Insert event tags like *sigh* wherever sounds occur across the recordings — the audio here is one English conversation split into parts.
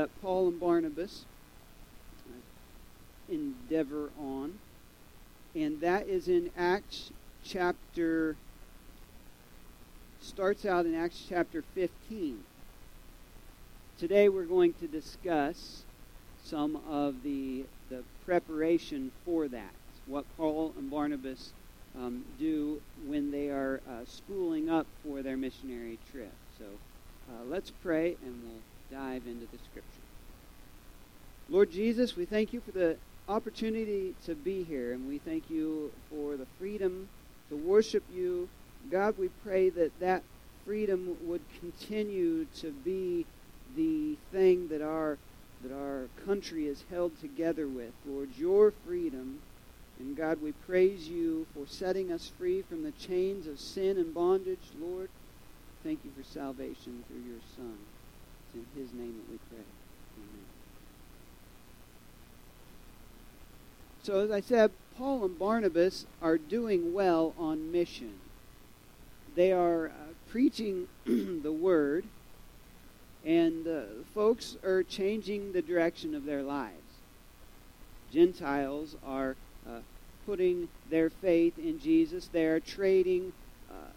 that Paul and Barnabas endeavor on, and that is in Acts chapter, starts out in Acts chapter 15. Today we're going to discuss some of the, the preparation for that, what Paul and Barnabas um, do when they are uh, spooling up for their missionary trip. So uh, let's pray and we'll dive into the scripture. Lord Jesus, we thank you for the opportunity to be here, and we thank you for the freedom to worship you. God, we pray that that freedom would continue to be the thing that our that our country is held together with. Lord, your freedom. And God, we praise you for setting us free from the chains of sin and bondage. Lord, thank you for salvation through your Son. It's in his name that we pray. Amen. So, as I said, Paul and Barnabas are doing well on mission. They are uh, preaching *clears throat* the word, and uh, folks are changing the direction of their lives. Gentiles are uh, putting their faith in Jesus. They're trading, uh,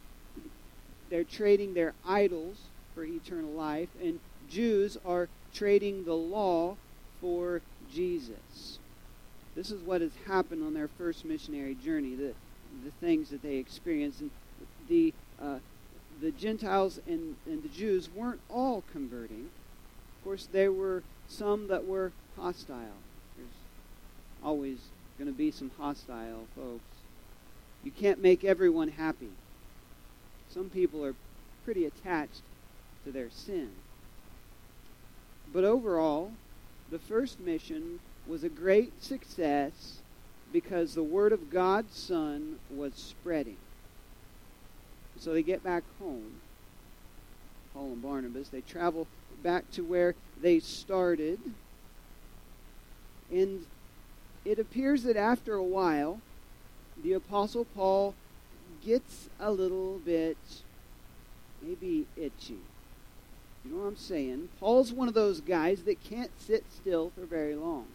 they're trading their idols for eternal life, and Jews are trading the law for Jesus. This is what has happened on their first missionary journey, the, the things that they experienced. And the, uh, the Gentiles and, and the Jews weren't all converting. Of course, there were some that were hostile. There's always going to be some hostile folks. You can't make everyone happy. Some people are pretty attached to their sin. But overall, the first mission was a great success because the word of God's Son was spreading. So they get back home. Paul and Barnabas, they travel back to where they started. And it appears that after a while, the Apostle Paul gets a little bit maybe itchy. You know what I'm saying? Paul's one of those guys that can't sit still for very long.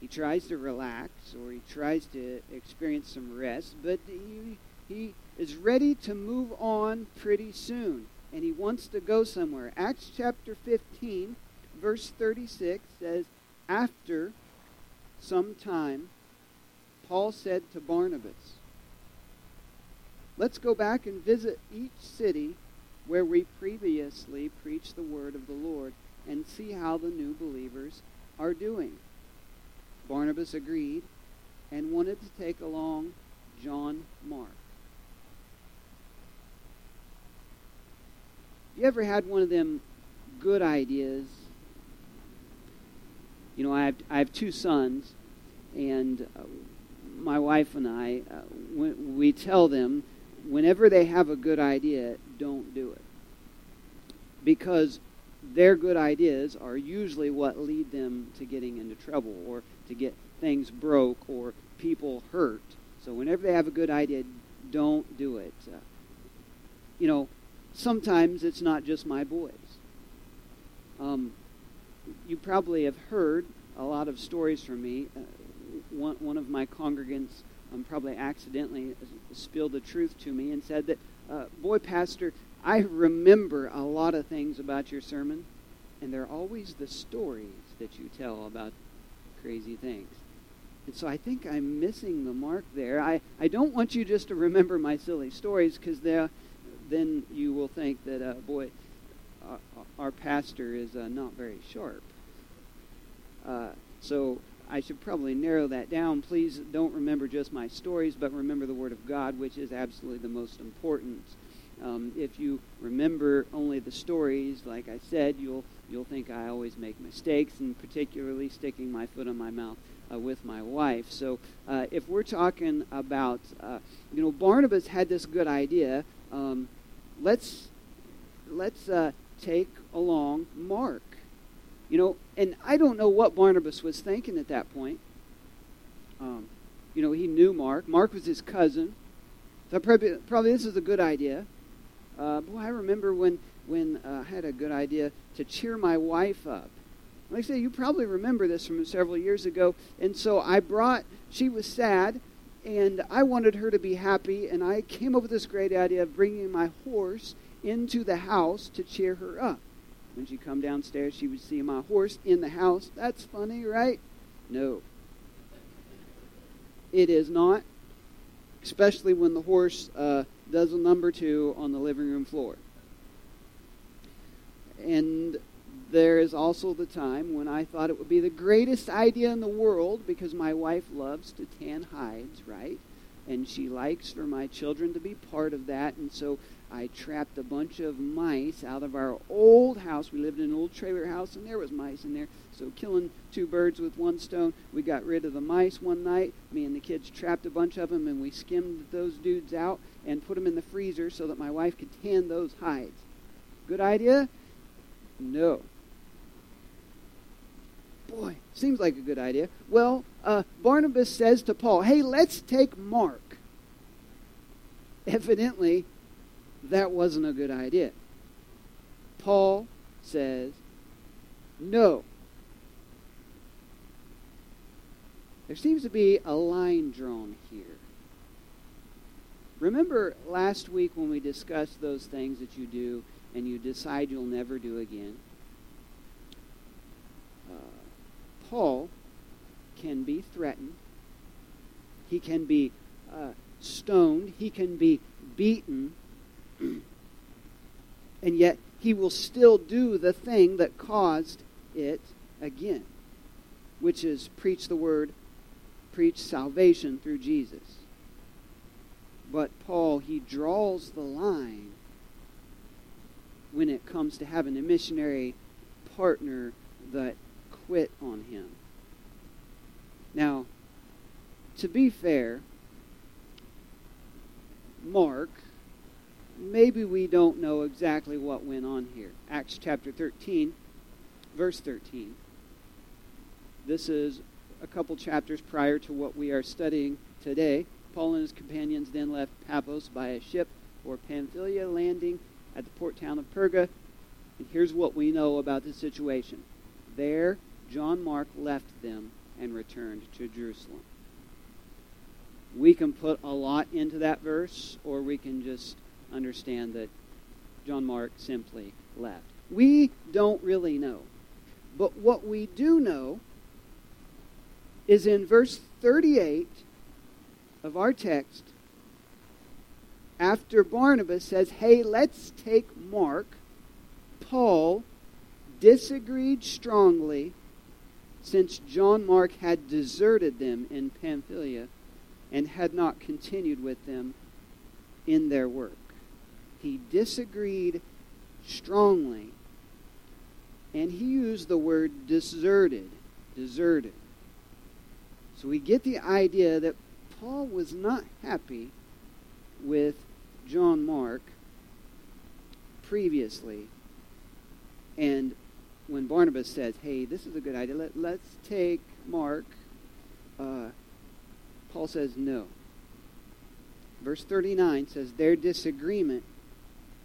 He tries to relax or he tries to experience some rest, but he, he is ready to move on pretty soon and he wants to go somewhere. Acts chapter 15, verse 36 says, After some time, Paul said to Barnabas, Let's go back and visit each city where we previously preached the word of the Lord and see how the new believers are doing. Barnabas agreed and wanted to take along John Mark. You ever had one of them good ideas? You know, I have, I have two sons, and uh, my wife and I, uh, we tell them whenever they have a good idea, don't do it. Because their good ideas are usually what lead them to getting into trouble or to get things broke or people hurt. So whenever they have a good idea, don't do it. Uh, you know, sometimes it's not just my boys. Um, you probably have heard a lot of stories from me. Uh, one, one of my congregants um, probably accidentally spilled the truth to me and said that, uh, Boy, Pastor, I remember a lot of things about your sermon, and they're always the stories that you tell about crazy things. And so I think I'm missing the mark there. I, I don't want you just to remember my silly stories because then you will think that, uh, boy, our, our, pastor is uh, not very sharp. Uh, so I should probably narrow that down. Please don't remember just my stories, but remember the Word of God, which is absolutely the most important. Um, if you remember only the stories, like I said, you'll you'll think I always make mistakes, and particularly sticking my foot in my mouth uh, with my wife. So uh, if we're talking about, uh, you know, Barnabas had this good idea. Um, let's let's uh, take along Mark. You know, and I don't know what Barnabas was thinking at that point. Um, you know, he knew Mark. Mark was his cousin. So probably, probably this is a good idea. Uh, boy, I remember when when uh, I had a good idea to cheer my wife up. Like I say, you probably remember this from several years ago. And so I brought, she was sad, and I wanted her to be happy, and I came up with this great idea of bringing my horse into the house to cheer her up. When she come downstairs, she would see my horse in the house. That's funny, right? No. It is not, especially when the horse uh, does a number two on the living room floor. And there is also the time when I thought it would be the greatest idea in the world because my wife loves to tan hides, right? And she likes for my children to be part of that. And so I trapped a bunch of mice out of our old house. We lived in an old trailer house, and there was mice in there. So killing two birds with one stone, we got rid of the mice one night. Me and the kids trapped a bunch of them, and we skimmed those dudes out and put them in the freezer so that my wife could tan those hides. Good idea? No. Boy, seems like a good idea. Well, uh, Barnabas says to Paul, hey, let's take Mark. Evidently, that wasn't a good idea. Paul says, no. There seems to be a line drawn here. Remember last week when we discussed those things that you do and you decide you'll never do again? Uh, Paul can be threatened. He can be uh, stoned. He can be beaten. And yet he will still do the thing that caused it again, which is preach the word, preach salvation through Jesus. But Paul, he draws the line when it comes to having a missionary partner that quit on him. Now, to be fair, Mark, maybe we don't know exactly what went on here. Acts chapter 13, verse 13. This is a couple chapters prior to what we are studying today. Paul and his companions then left Paphos by a ship for Pamphylia, landing at the port town of Perga. And here's what we know about the situation. There, John Mark left them and returned to Jerusalem. We can put a lot into that verse, or we can just understand that John Mark simply left. We don't really know. But what we do know is in verse 38 of our text, after Barnabas says, hey, let's take Mark, Paul disagreed strongly since John Mark had deserted them in Pamphylia and had not continued with them in their work. He disagreed strongly, and he used the word deserted. Deserted. So we get the idea that Paul was not happy with John Mark previously. And when Barnabas says, hey, this is a good idea, Let, let's take Mark, uh, Paul says no. Verse 39 says, their disagreement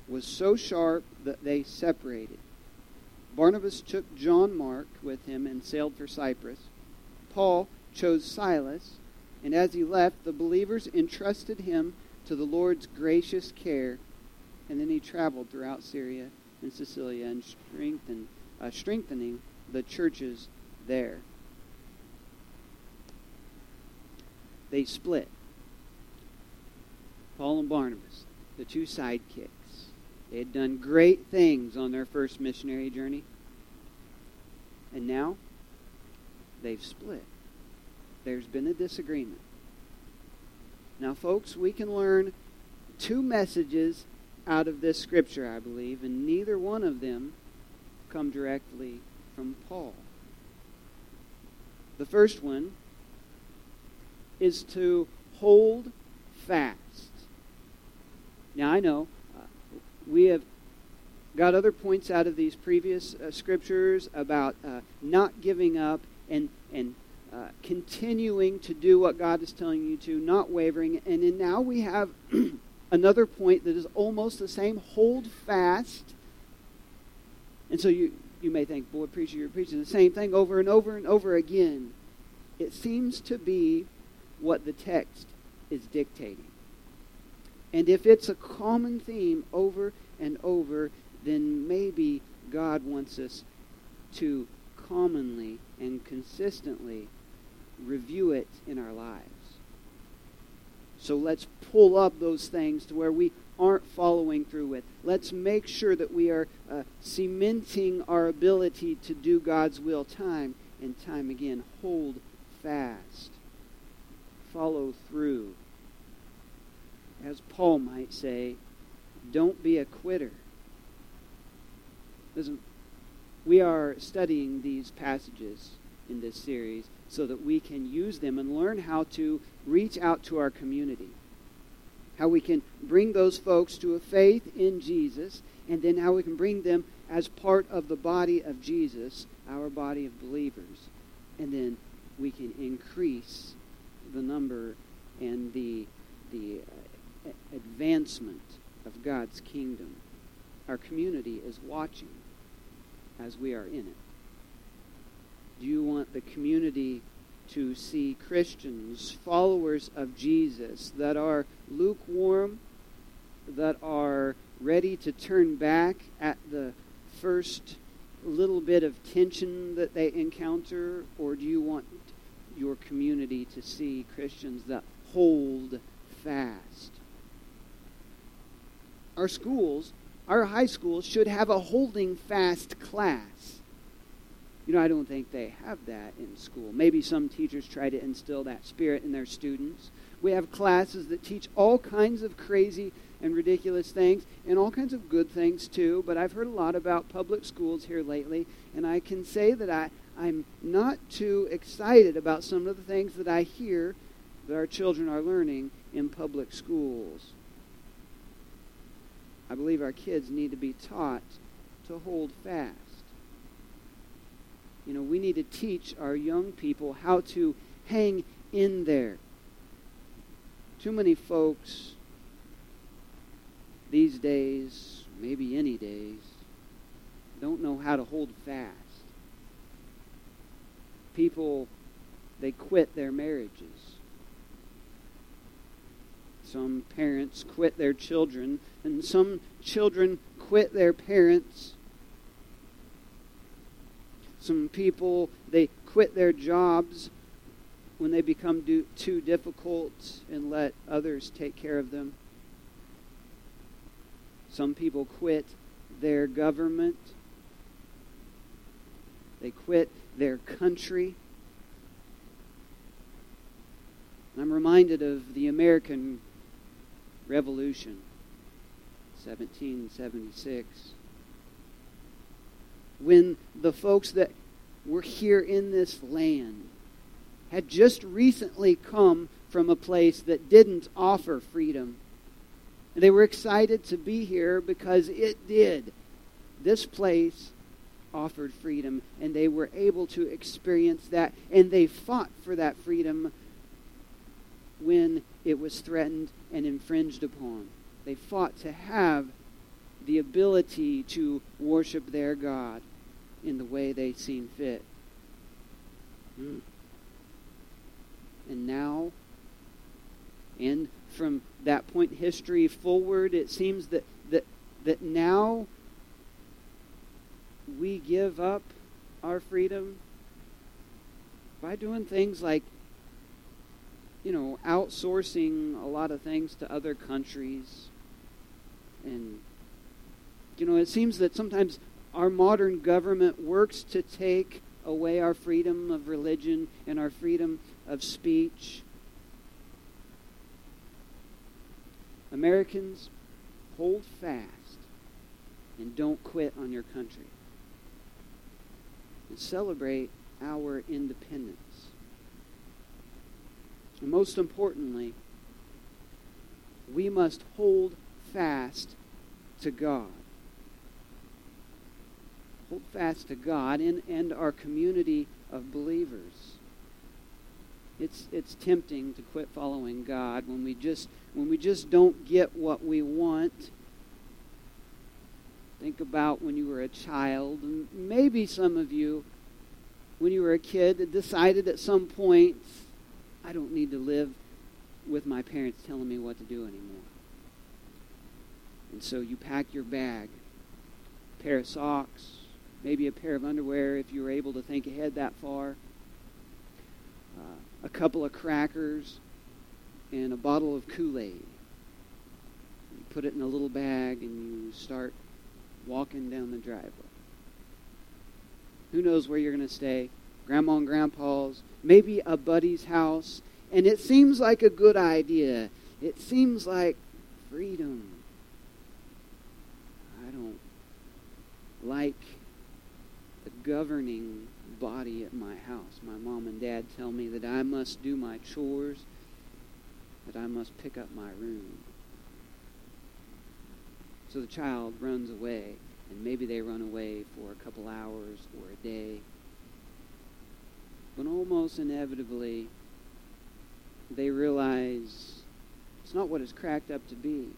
was so sharp that they separated. Barnabas took John Mark with him and sailed for Cyprus. Paul chose Silas, and as he left, the believers entrusted him to the Lord's gracious care. And then he traveled throughout Syria and Cilicia and strengthened, uh, strengthening the churches there. They split. Paul and Barnabas, the two sidekicks. They had done great things on their first missionary journey. And now they've split. There's been a disagreement. Now, folks, we can learn two messages out of this scripture, I believe, and neither one of them come directly from Paul. The first one is to hold fast. Now, I know we have got other points out of these previous uh, scriptures about uh, not giving up and, and uh, continuing to do what God is telling you to, not wavering. And then now we have *clears throat* another point that is almost the same hold fast. And so you, you may think, boy, preacher, you're preaching the same thing over and over and over again. It seems to be what the text is dictating. And if it's a common theme over and over, then maybe God wants us to commonly and consistently review it in our lives. So let's pull up those things to where we aren't following through with. Let's make sure that we are uh, cementing our ability to do God's will time and time again. Hold fast. Follow through. As Paul might say, don't be a quitter. Listen, we are studying these passages in this series so that we can use them and learn how to reach out to our community. How we can bring those folks to a faith in Jesus, and then how we can bring them as part of the body of Jesus, our body of believers. And then we can increase the number and the, the uh, advancement of God's kingdom. Our community is watching as we are in it. Do you want the community to see Christians, followers of Jesus, that are lukewarm, that are ready to turn back at the first little bit of tension that they encounter? Or do you want your community to see Christians that hold fast? Our schools, our high schools, should have a holding fast class. You know, I don't think they have that in school. Maybe some teachers try to instill that spirit in their students. We have classes that teach all kinds of crazy and ridiculous things and all kinds of good things too. But I've heard a lot about public schools here lately, and I can say that I, I'm not too excited about some of the things that I hear that our children are learning in public schools. I believe our kids need to be taught to hold fast. You know, we need to teach our young people how to hang in there. Too many folks these days, maybe any days, don't know how to hold fast. People, they quit their marriages. Some parents quit their children, and some children quit their parents some people, they quit their jobs when they become do, too difficult and let others take care of them. Some people quit their government. They quit their country. I'm reminded of the American Revolution, 1776 when the folks that were here in this land had just recently come from a place that didn't offer freedom. And they were excited to be here because it did. This place offered freedom, and they were able to experience that, and they fought for that freedom when it was threatened and infringed upon. They fought to have the ability to worship their God in the way they seen fit. Mm. And now, and from that point in history forward, it seems that, that, that now we give up our freedom by doing things like, you know, outsourcing a lot of things to other countries and you know, it seems that sometimes our modern government works to take away our freedom of religion and our freedom of speech. Americans, hold fast and don't quit on your country. And celebrate our independence. And most importantly, we must hold fast to God hold fast to God and, and our community of believers. it's it's tempting to quit following God when we just when we just don't get what we want. Think about when you were a child, and maybe some of you, when you were a kid, decided at some point, I don't need to live with my parents telling me what to do anymore. And so you pack your bag, a pair of socks, maybe a pair of underwear if you were able to think ahead that far uh, a couple of crackers, and a bottle of Kool Aid. You put it in a little bag and you start walking down the driveway. Who knows where you're going to stay? Grandma and Grandpa's, maybe a buddy's house. And it seems like a good idea. It seems like freedom. I don't like the governing body at my house. My mom and dad tell me that I must do my chores, that I must pick up my room. So the child runs away, and maybe they run away for a couple hours or a day. But almost inevitably, they realize it's not what it's cracked up to be.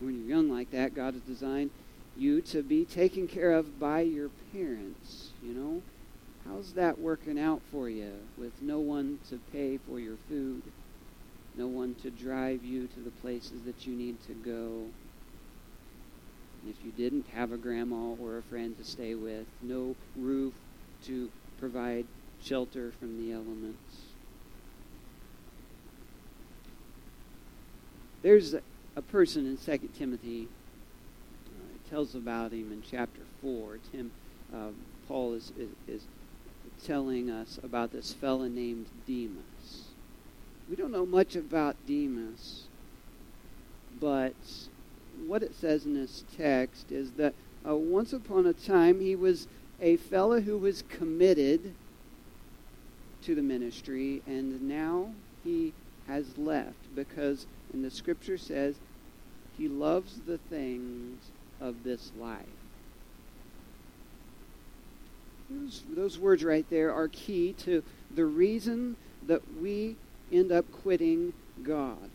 When you're young like that, God has designed you to be taken care of by your parents, you know? How's that working out for you with no one to pay for your food, no one to drive you to the places that you need to go? If you didn't have a grandma or a friend to stay with, no roof to provide shelter from the elements. There's a, person in 2 Timothy tells about him in chapter 4. Tim, uh, Paul is, is, is telling us about this fellow named Demas. We don't know much about Demas, but what it says in this text is that uh, once upon a time he was a fellow who was committed to the ministry, and now he has left because, and the scripture says, he loves the things of this life. Those, those words right there are key to the reason that we end up quitting God,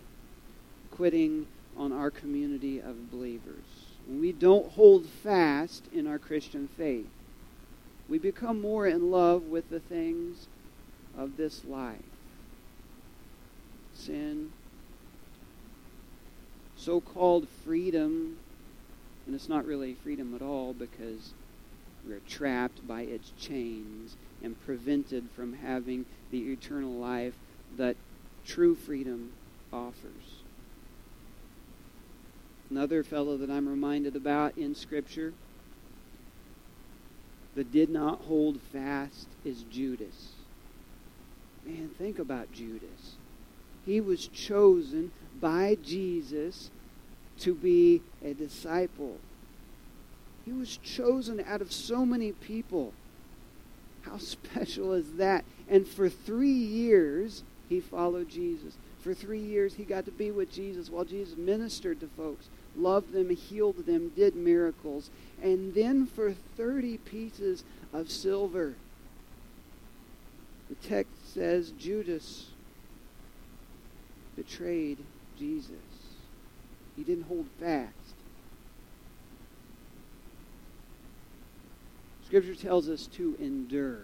quitting on our community of believers. When we don't hold fast in our Christian faith, we become more in love with the things of this life. Sin, so called freedom and it's not really freedom at all because we're trapped by its chains and prevented from having the eternal life that true freedom offers. Another fellow that I'm reminded about in Scripture that did not hold fast is Judas. Man, think about Judas. He was chosen by Jesus to be a disciple. He was chosen out of so many people. How *laughs* special is that? And for three years, he followed Jesus. For three years, he got to be with Jesus while Jesus ministered to folks, loved them, healed them, did miracles. And then for 30 pieces of silver, the text says Judas betrayed Jesus. He didn't hold fast. Scripture tells us to endure.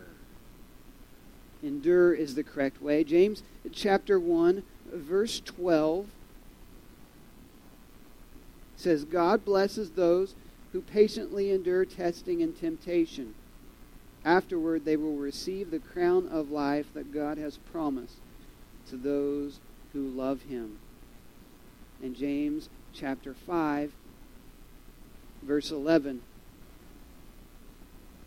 Endure is the correct way. James chapter 1, verse 12 says, God blesses those who patiently endure testing and temptation. Afterward, they will receive the crown of life that God has promised to those who love him. And James chapter 5, verse 11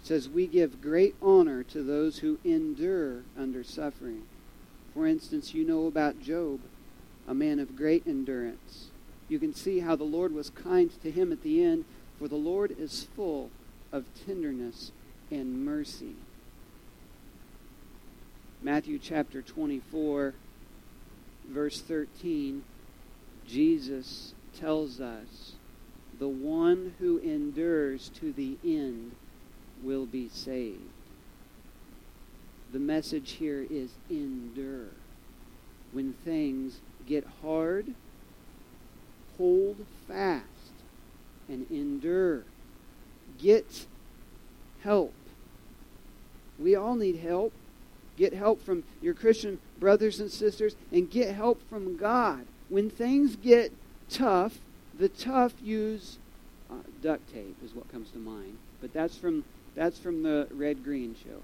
says, We give great honor to those who endure under suffering. For instance, you know about Job, a man of great endurance. You can see how the Lord was kind to him at the end, for the Lord is full of tenderness and mercy. Matthew chapter 24, verse 13, Jesus tells us the one who endures to the end will be saved. the message here is endure. When things get hard, hold fast and endure. Get help. We all need help. Get help from your Christian brothers and sisters and get help from God. When things get tough, the tough use uh, duct tape is what comes to mind. But that's from that's from the Red Green show.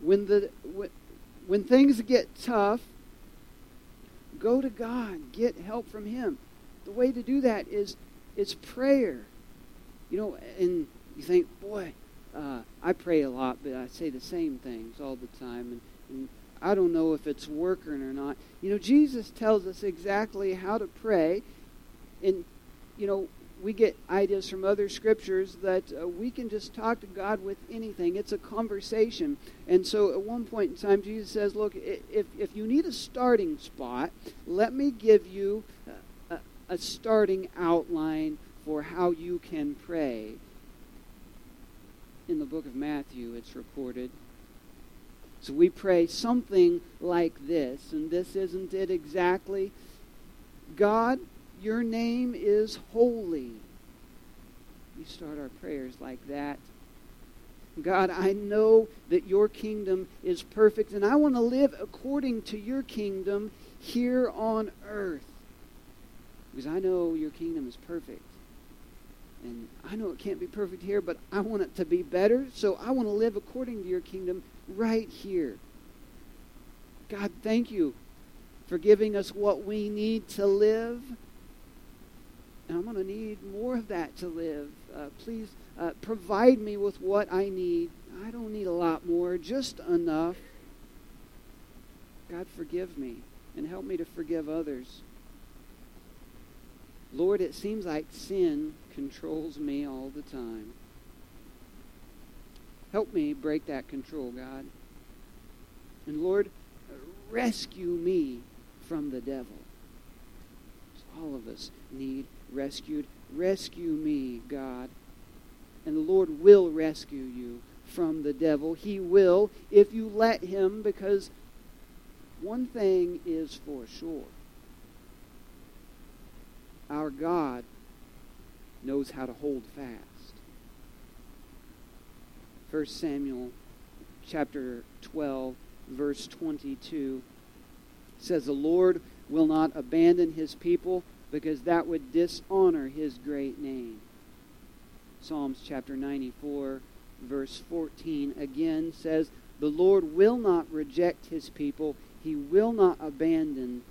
When the when, when things get tough, go to God. Get help from Him. The way to do that is it's prayer. You know, and you think, boy, uh, I pray a lot, but I say the same things all the time, and, and I don't know if it's working or not. You know, Jesus tells us exactly how to pray, and you know, we get ideas from other scriptures that uh, we can just talk to God with anything. It's a conversation. And so at one point in time, Jesus says, Look, if, if you need a starting spot, let me give you a, a starting outline for how you can pray. In the book of Matthew, it's recorded. So we pray something like this, and this isn't it exactly. God, your name is holy. We start our prayers like that. God, I know that your kingdom is perfect, and I want to live according to your kingdom here on earth. Because I know your kingdom is perfect. And I know it can't be perfect here, but I want it to be better, so I want to live according to your kingdom right here. God, thank you for giving us what we need to live and I'm going to need more of that to live. Uh, please uh, provide me with what I need. I don't need a lot more, just enough. God, forgive me and help me to forgive others. Lord, it seems like sin controls me all the time. Help me break that control, God. And Lord, rescue me from the devil. All of us need rescued. Rescue me, God. And the Lord will rescue you from the devil. He will if you let him, because one thing is for sure our God knows how to hold fast. 1 Samuel chapter 12, verse 22 says, The Lord will not abandon his people because that would dishonor his great name. Psalms chapter 94, verse 14 again says, The Lord will not reject his people, he will not abandon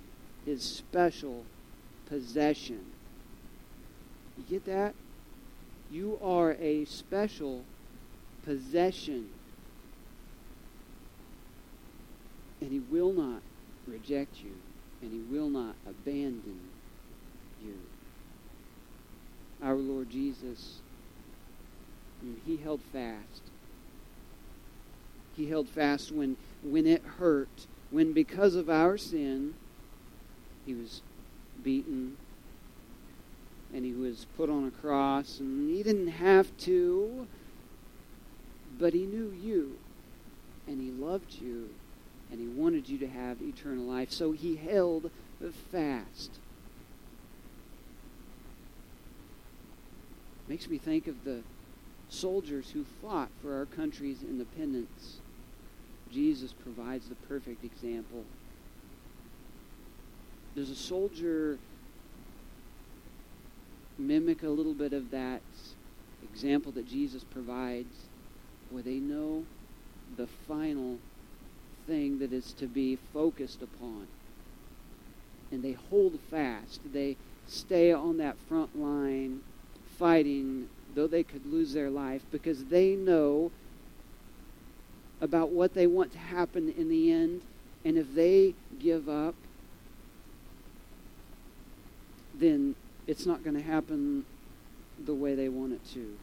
his special possession. You get that? You are a special possession. And he will not reject you, and he will not abandon you. Our Lord Jesus, he held fast. He held fast when, when it hurt, when because of our sin, he was beaten and he was put on a cross, and he didn't have to, but he knew you, and he loved you, and he wanted you to have eternal life. So he held fast. Makes me think of the soldiers who fought for our country's independence. Jesus provides the perfect example. Does a soldier mimic a little bit of that example that Jesus provides where they know the final thing that is to be focused upon? And they hold fast. They stay on that front line fighting, though they could lose their life, because they know about what they want to happen in the end. And if they give up, then it's not going to happen the way they want it to.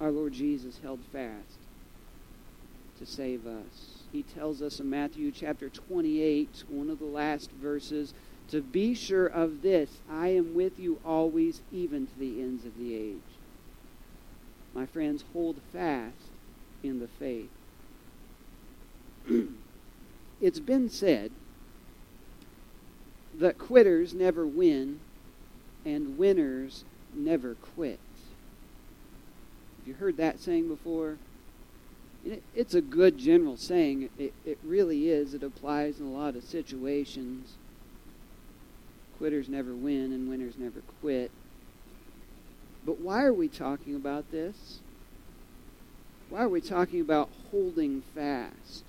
Our Lord Jesus held fast to save us. He tells us in Matthew chapter 28, one of the last verses, to be sure of this, I am with you always, even to the ends of the age. My friends, hold fast in the faith. *clears throat* it's been said that quitters never win and winners never quit. You heard that saying before? It's a good general saying. It, it really is. It applies in a lot of situations. Quitters never win and winners never quit. But why are we talking about this? Why are we talking about holding fast?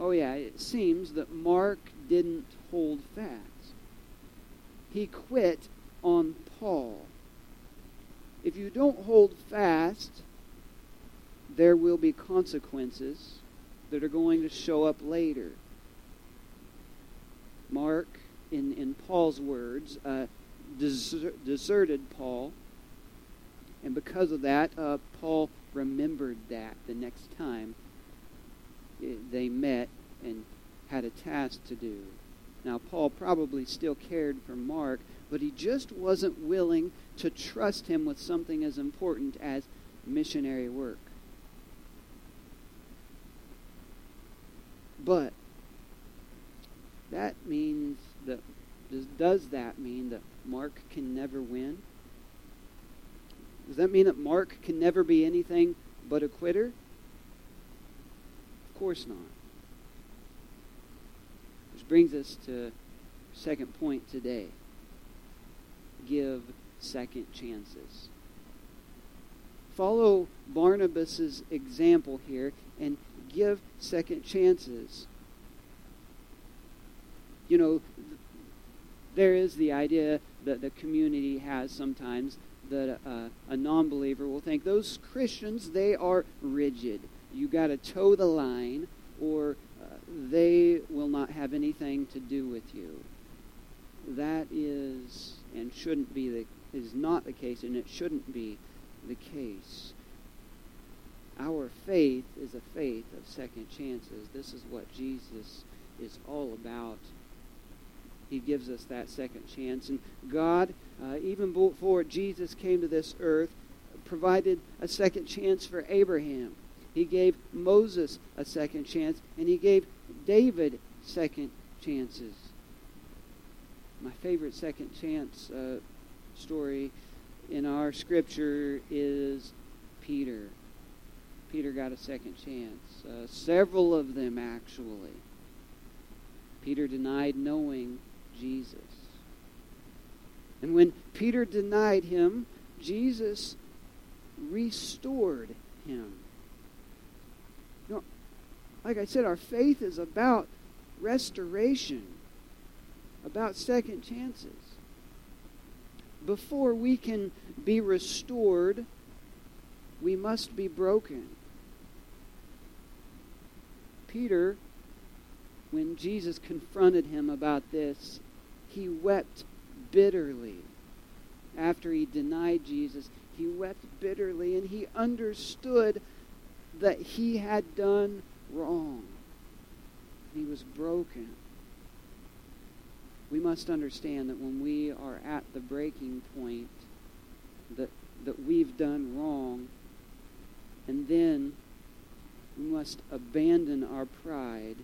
Oh, yeah, it seems that Mark didn't hold fast. He quit on Paul. If you don't hold fast, there will be consequences that are going to show up later. Mark, in, in Paul's words, uh, deser- deserted Paul. And because of that, uh, Paul remembered that the next time they met and had a task to do. Now, Paul probably still cared for Mark, but he just wasn't willing to trust him with something as important as missionary work. But that means that does, that mean that Mark can never win? Does that mean that Mark can never be anything but a quitter? Of course not. Which brings us to second point today. Give second chances. Follow Barnabas's example here and give second chances. You know, there is the idea that the community has sometimes that uh, a non believer will think those Christians, they are rigid. You got to toe the line, or uh, they will not have anything to do with you. That is and shouldn't be the is not the case, and it shouldn't be the case. Our faith is a faith of second chances. This is what Jesus is all about. He gives us that second chance. And God, uh, even before Jesus came to this earth, provided a second chance for Abraham. He gave Moses a second chance, and he gave David second chances. My favorite second chance uh, story in our scripture is Peter. Peter got a second chance. Uh, several of them, actually. Peter denied knowing Jesus. And when Peter denied him, Jesus restored him. You know, like I said, our faith is about restoration, about second chances. Before we can be restored, we must be broken. Peter, when Jesus confronted him about this, he wept bitterly. After he denied Jesus, he wept bitterly and he understood that he had done wrong. He was broken. We must understand that when we are at the breaking point, that, that we've done wrong, and then we must abandon our pride,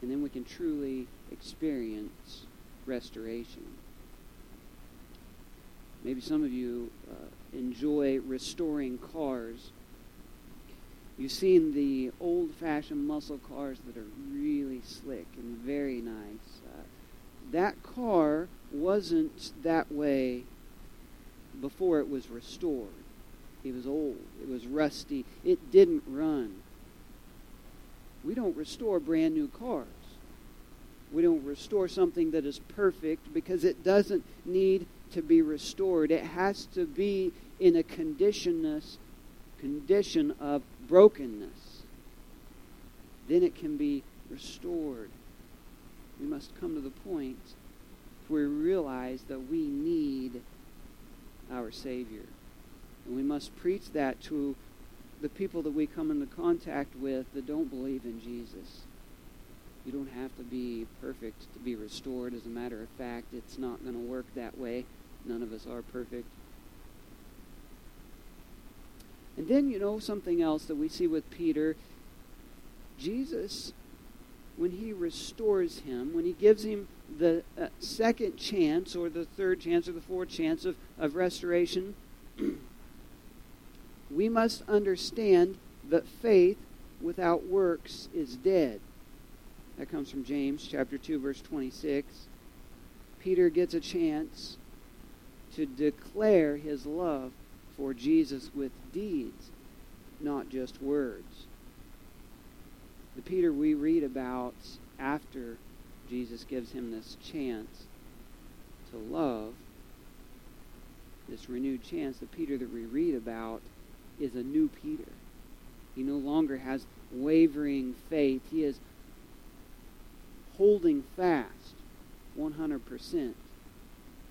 and then we can truly experience restoration. Maybe some of you uh, enjoy restoring cars. You've seen the old fashioned muscle cars that are really slick and very nice. That car wasn't that way before it was restored. It was old. It was rusty. It didn't run. We don't restore brand new cars. We don't restore something that is perfect because it doesn't need to be restored. It has to be in a condition condition of brokenness. Then it can be restored. We must come to the point where we realize that we need our Savior. And we must preach that to the people that we come into contact with that don't believe in Jesus. You don't have to be perfect to be restored. As a matter of fact, it's not going to work that way. None of us are perfect. And then, you know, something else that we see with Peter, Jesus, when he restores him, when he gives him the uh, second chance or the third chance or the fourth chance of, of restoration, *clears throat* we must understand that faith without works is dead. That comes from James chapter 2 verse 26. Peter gets a chance to declare his love for Jesus with deeds, not just words. The Peter we read about after Jesus gives him this chance to love, this renewed chance, the Peter that we read about is a new Peter. He no longer has wavering faith. He is holding fast 100%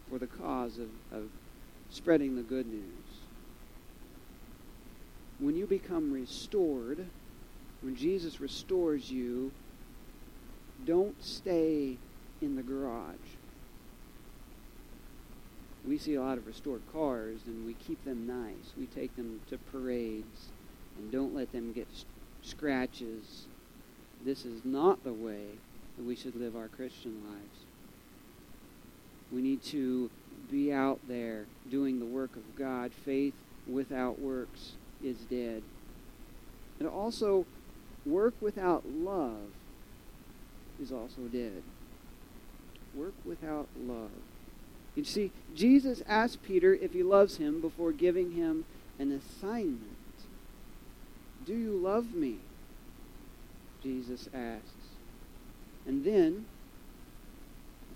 for the cause of, of spreading the good news. When you become restored, when Jesus restores you, don't stay in the garage. We see a lot of restored cars and we keep them nice. We take them to parades and don't let them get scratches. This is not the way that we should live our Christian lives. We need to be out there doing the work of God. Faith without works is dead. And also, work without love is also dead. Work without love. You see, Jesus asked Peter if he loves him before giving him an assignment. Do you love me? Jesus asks. And then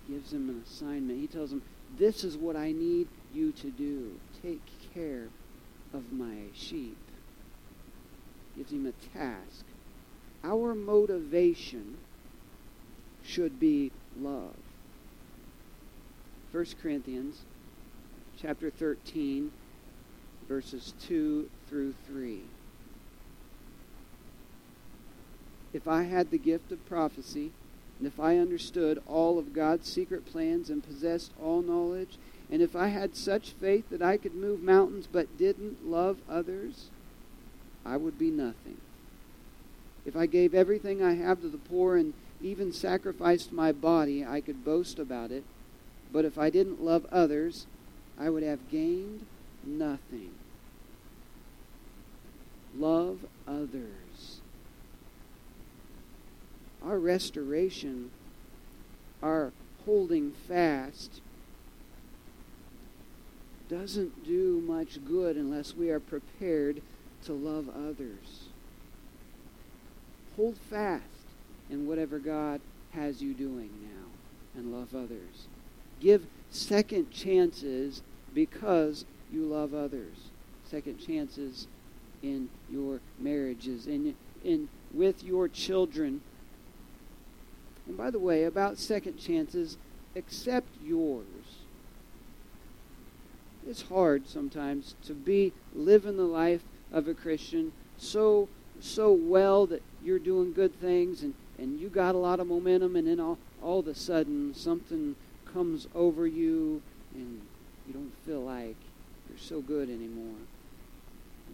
he gives him an assignment. He tells him, This is what I need you to do. Take care of my sheep. Gives him a task. Our motivation should be love. 1 Corinthians chapter 13 verses 2 through 3. If I had the gift of prophecy, and if I understood all of God's secret plans and possessed all knowledge, and if I had such faith that I could move mountains but didn't love others, I would be nothing. If I gave everything I have to the poor and even sacrificed my body, I could boast about it. But if I didn't love others, I would have gained nothing. Love others. Our restoration, our holding fast, doesn't do much good unless we are prepared to love others. Hold fast in whatever God has you doing now and love others. Give second chances because you love others. Second chances in your marriages, in, in with your children. And by the way, about second chances, accept yours. It's hard sometimes to be living the life of a Christian so so well that you're doing good things and, and you got a lot of momentum and then all, all of a sudden something comes over you and you don't feel like you're so good anymore.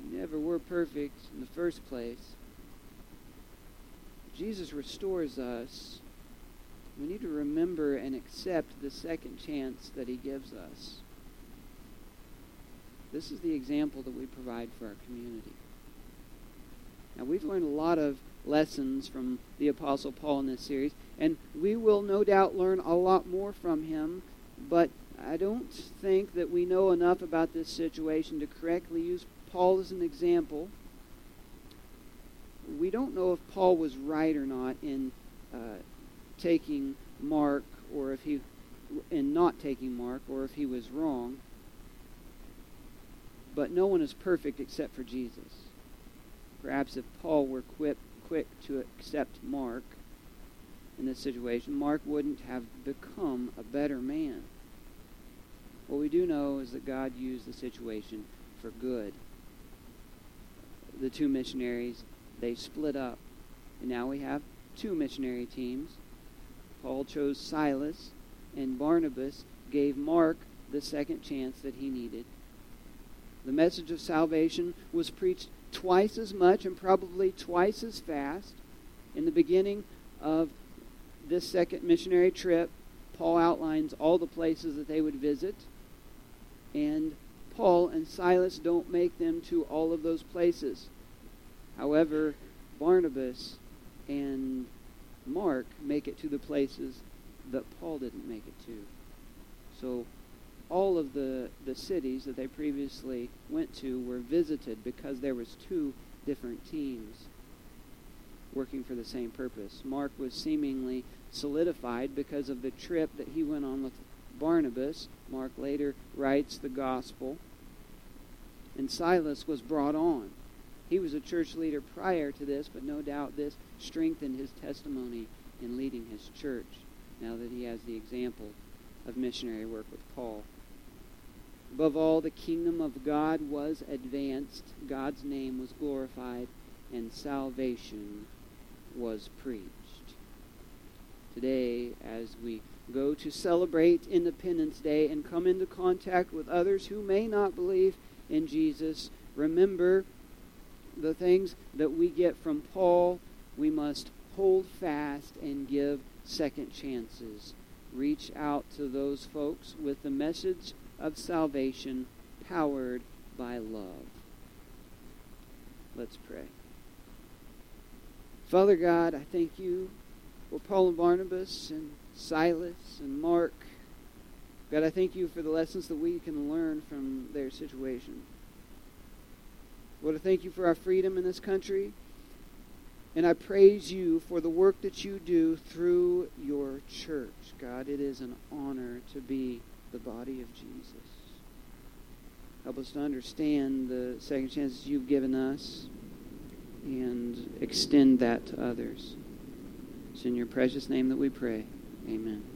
You never were perfect in the first place. Jesus restores us. We need to remember and accept the second chance that he gives us. This is the example that we provide for our community. Now, we've learned a lot of lessons from the Apostle Paul in this series, and we will no doubt learn a lot more from him, but I don't think that we know enough about this situation to correctly use Paul as an example. We don't know if Paul was right or not in uh, taking Mark, or if he in not taking Mark, or if he was wrong. But no one is perfect except for Jesus. Perhaps if Paul were quick, quick to accept Mark in this situation, Mark wouldn't have become a better man. What we do know is that God used the situation for good. The two missionaries, they split up. And now we have two missionary teams. Paul chose Silas, and Barnabas gave Mark the second chance that he needed. The message of salvation was preached twice as much and probably twice as fast In the beginning of this second missionary trip, Paul outlines all the places that they would visit, and Paul and Silas don't make them to all of those places. However, Barnabas and Mark make it to the places that Paul didn't make it to. So all of the, the cities that they previously went to were visited because there was two different teams working for the same purpose. Mark was seemingly solidified because of the trip that he went on with Barnabas. Mark later writes the gospel. And Silas was brought on. He was a church leader prior to this, but no doubt this strengthened his testimony in leading his church now that he has the example of missionary work with Paul. Above all, the kingdom of God was advanced, God's name was glorified, and salvation was preached. Today, as we go to celebrate Independence Day and come into contact with others who may not believe in Jesus, remember the things that we get from Paul. We must hold fast and give second chances. Reach out to those folks with the message of salvation powered by love. Let's pray. Father God, I thank you for Paul and Barnabas and Silas and Mark. God, I thank you for the lessons that we can learn from their situation. Lord, I thank you for our freedom in this country. And I praise you for the work that you do through your church. God, it is an honor to be the body of Jesus. Help us to understand the second chances you've given us and extend that to others. It's in your precious name that we pray. Amen.